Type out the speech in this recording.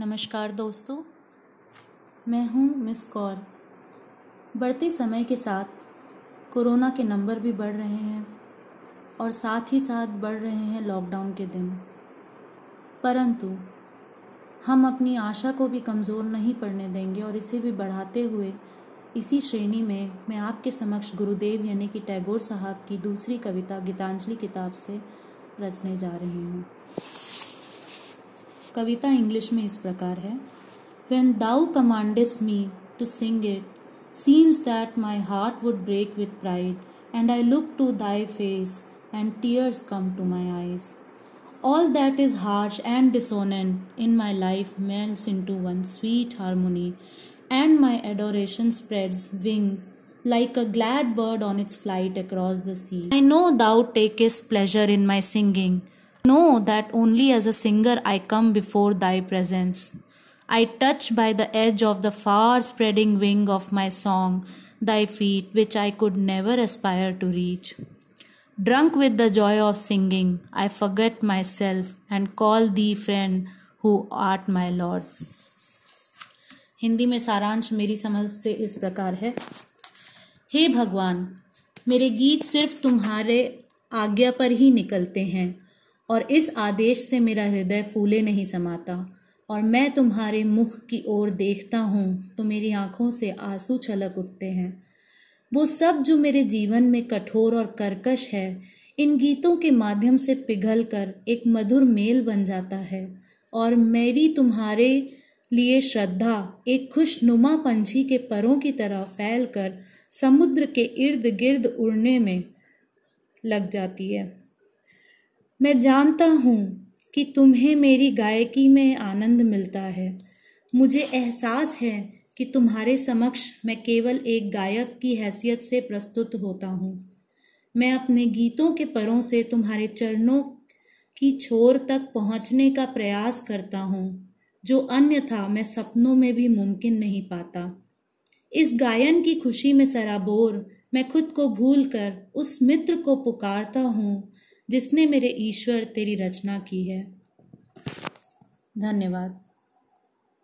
नमस्कार दोस्तों, मैं हूँ मिस कौर। बढ़ते समय के साथ कोरोना के नंबर भी बढ़ रहे हैं और साथ ही साथ बढ़ रहे हैं लॉकडाउन के दिन। परंतु हम अपनी आशा को भी कमज़ोर नहीं पड़ने देंगे और इसे भी बढ़ाते हुए इसी श्रेणी में मैं आपके समक्ष गुरुदेव यानी कि टैगोर साहब की दूसरी कविता गीतांजलि किताब से रचने जा रही हूँ। कविता इंग्लिश में इस प्रकार है when thou commandest me to sing it seems that my heart would break with pride and I look to thy face and tears come to my eyes All that is harsh and dissonant in my life melts into one sweet harmony, and my adoration spreads wings like a glad bird on its flight across the sea. I know thou takest pleasure in my singing, Know that only as a singer I come before thy presence. I touch by the edge of the far spreading wing of my song thy feet, which I could never aspire to reach. Drunk with the joy of singing, I forget myself and call thee friend who art my Lord. Hindi में सारांश मेरी समझ से इस प्रकार है हे भगवान मेरे गीत सिर्फ़ तुम्हारे आज्ञा पर ही निकलते हैं और इस आदेश से मेरा हृदय फूले नहीं समाता। और मैं तुम्हारे मुख की ओर देखता हूँ तो मेरी आँखों से आँसू छलक उठते हैं। वो सब जो मेरे जीवन में कठोर और कर्कश है, इन गीतों के माध्यम से पिघल कर एक मधुर मेल बन जाता है। और मेरी तुम्हारे लिए श्रद्धा एक खुशनुमा पंछी के परों की तरह फैल कर समुद्र के इर्द गिर्द उड़ने में लग जाती है। मैं जानता हूँ कि तुम्हें मेरी गायकी में आनंद मिलता है। मुझे एहसास है कि तुम्हारे समक्ष मैं केवल एक गायक की हैसियत से प्रस्तुत होता हूँ। मैं अपने गीतों के परों से तुम्हारे चरणों की छोर तक पहुँचने का प्रयास करता हूँ, जो अन्यथा मैं सपनों में भी मुमकिन नहीं पाता। इस गायन की खुशी में सराबोर मैं खुद को भूल कर उस मित्र को पुकारता हूँ जिसने मेरे ईश्वर तेरी रचना की है। धन्यवाद।